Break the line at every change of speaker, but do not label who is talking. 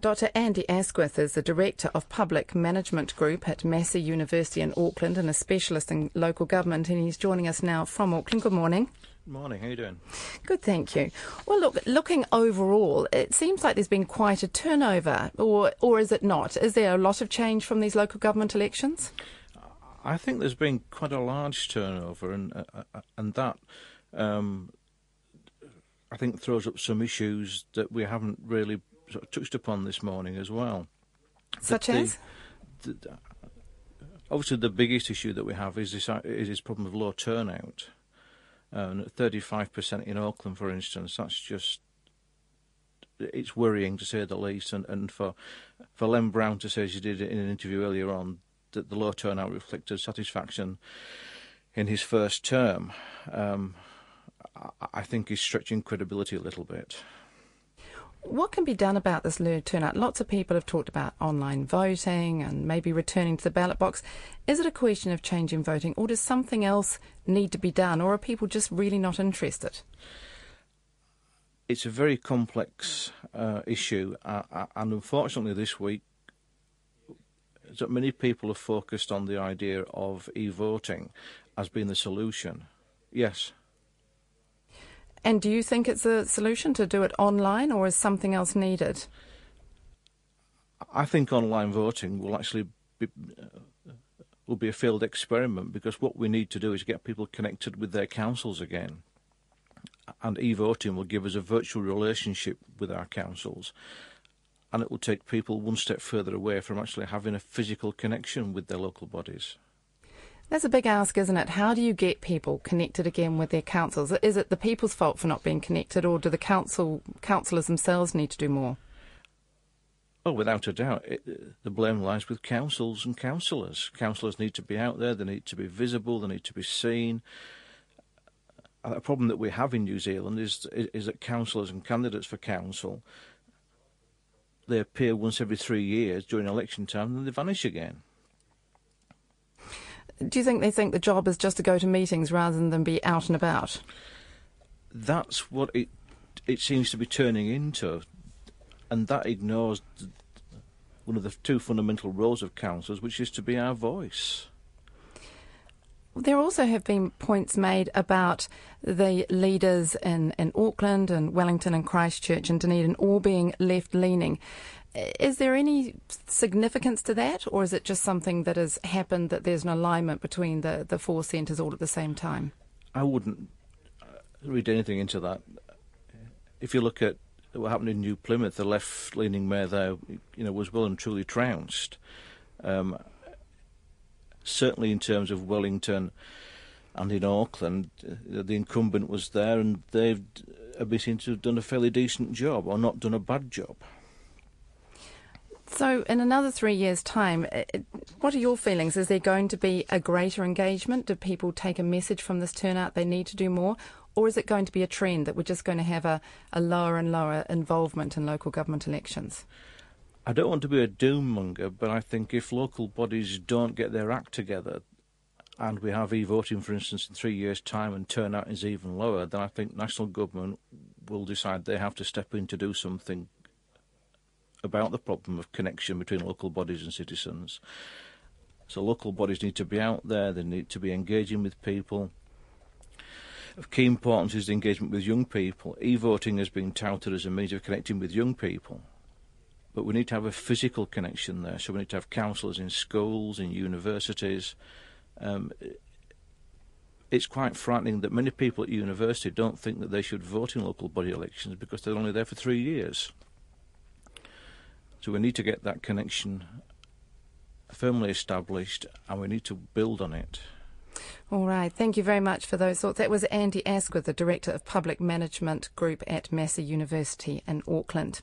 Dr. Andy Asquith is the Director of Public Management Group at Massey University in Auckland and a specialist in local government, and he's joining us now from Auckland. Good morning.
Good morning, how are you doing?
Good, thank you. Well, look, looking overall, it seems like there's been quite a turnover, or, or is it not? Is there a lot of change from these local government elections?
I think there's been quite a large turnover, and, uh, uh and that um, I think throws up some issues that we haven't really sort of touched upon this morning as well.
Such the, as?
The, the, obviously, the biggest issue that we have is this, is this problem of low turnout. Um, 35% in Auckland, for instance, that's just it's worrying to say the least. And, and for for Len Brown to say, as he did in an interview earlier on, that the low turnout reflected satisfaction in his first term, um, I, I think is stretching credibility a little bit.
What can be done about this low turnout? Lots of people have talked about online voting and maybe returning to the ballot box. Is it a question of changing voting, or does something else need to be done, or are people just really not interested?
It's a very complex uh, issue, uh, uh and unfortunately, this week, many people have focused on the idea of e voting as being the solution. Yes,
and do you think it's a solution to do it online, or is something else needed?
I think online voting will actually be, uh, will be a failed experiment because what we need to do is get people connected with their councils again. And e-voting will give us a virtual relationship with our councils, and it will take people one step further away from actually having a physical connection with their local bodies.
That's a big ask, isn't it? How do you get people connected again with their councils? Is it the people's fault for not being connected, or do the council councillors themselves need to do more?
Oh, without a doubt, it, the blame lies with councils and councillors. Councillors need to be out there; they need to be visible, they need to be seen. A problem that we have in New Zealand is is that councillors and candidates for council they appear once every three years during election time, and then they vanish again
do you think they think the job is just to go to meetings rather than be out and about?
That's what it it seems to be turning into, and that ignores one of the two fundamental roles of councils, which is to be our voice.
There also have been points made about the leaders in, in Auckland and Wellington and Christchurch and Dunedin all being left leaning. Is there any significance to that, or is it just something that has happened that there's an alignment between the, the four centres all at the same time?
I wouldn't uh, read anything into that. If you look at what happened in New Plymouth, the left-leaning mayor there, you know, was well and truly trounced. Um, certainly, in terms of Wellington and in Auckland, uh, the incumbent was there, and they've uh, seem to have done a fairly decent job, or not done a bad job.
So, in another three years' time, what are your feelings? Is there going to be a greater engagement? Do people take a message from this turnout they need to do more? Or is it going to be a trend that we're just going to have a, a lower and lower involvement in local government elections?
I don't want to be a doom monger, but I think if local bodies don't get their act together, and we have e-voting, for instance, in three years' time, and turnout is even lower, then I think national government will decide they have to step in to do something about the problem of connection between local bodies and citizens. So local bodies need to be out there, they need to be engaging with people. Of key importance is the engagement with young people. E-voting has been touted as a means of connecting with young people. But we need to have a physical connection there, so we need to have councillors in schools, in universities. Um, it's quite frightening that many people at university don't think that they should vote in local body elections because they're only there for three years. So we need to get that connection firmly established and we need to build on it.
All right. Thank you very much for those thoughts. That was Andy Asquith, the Director of Public Management Group at Massey University in Auckland.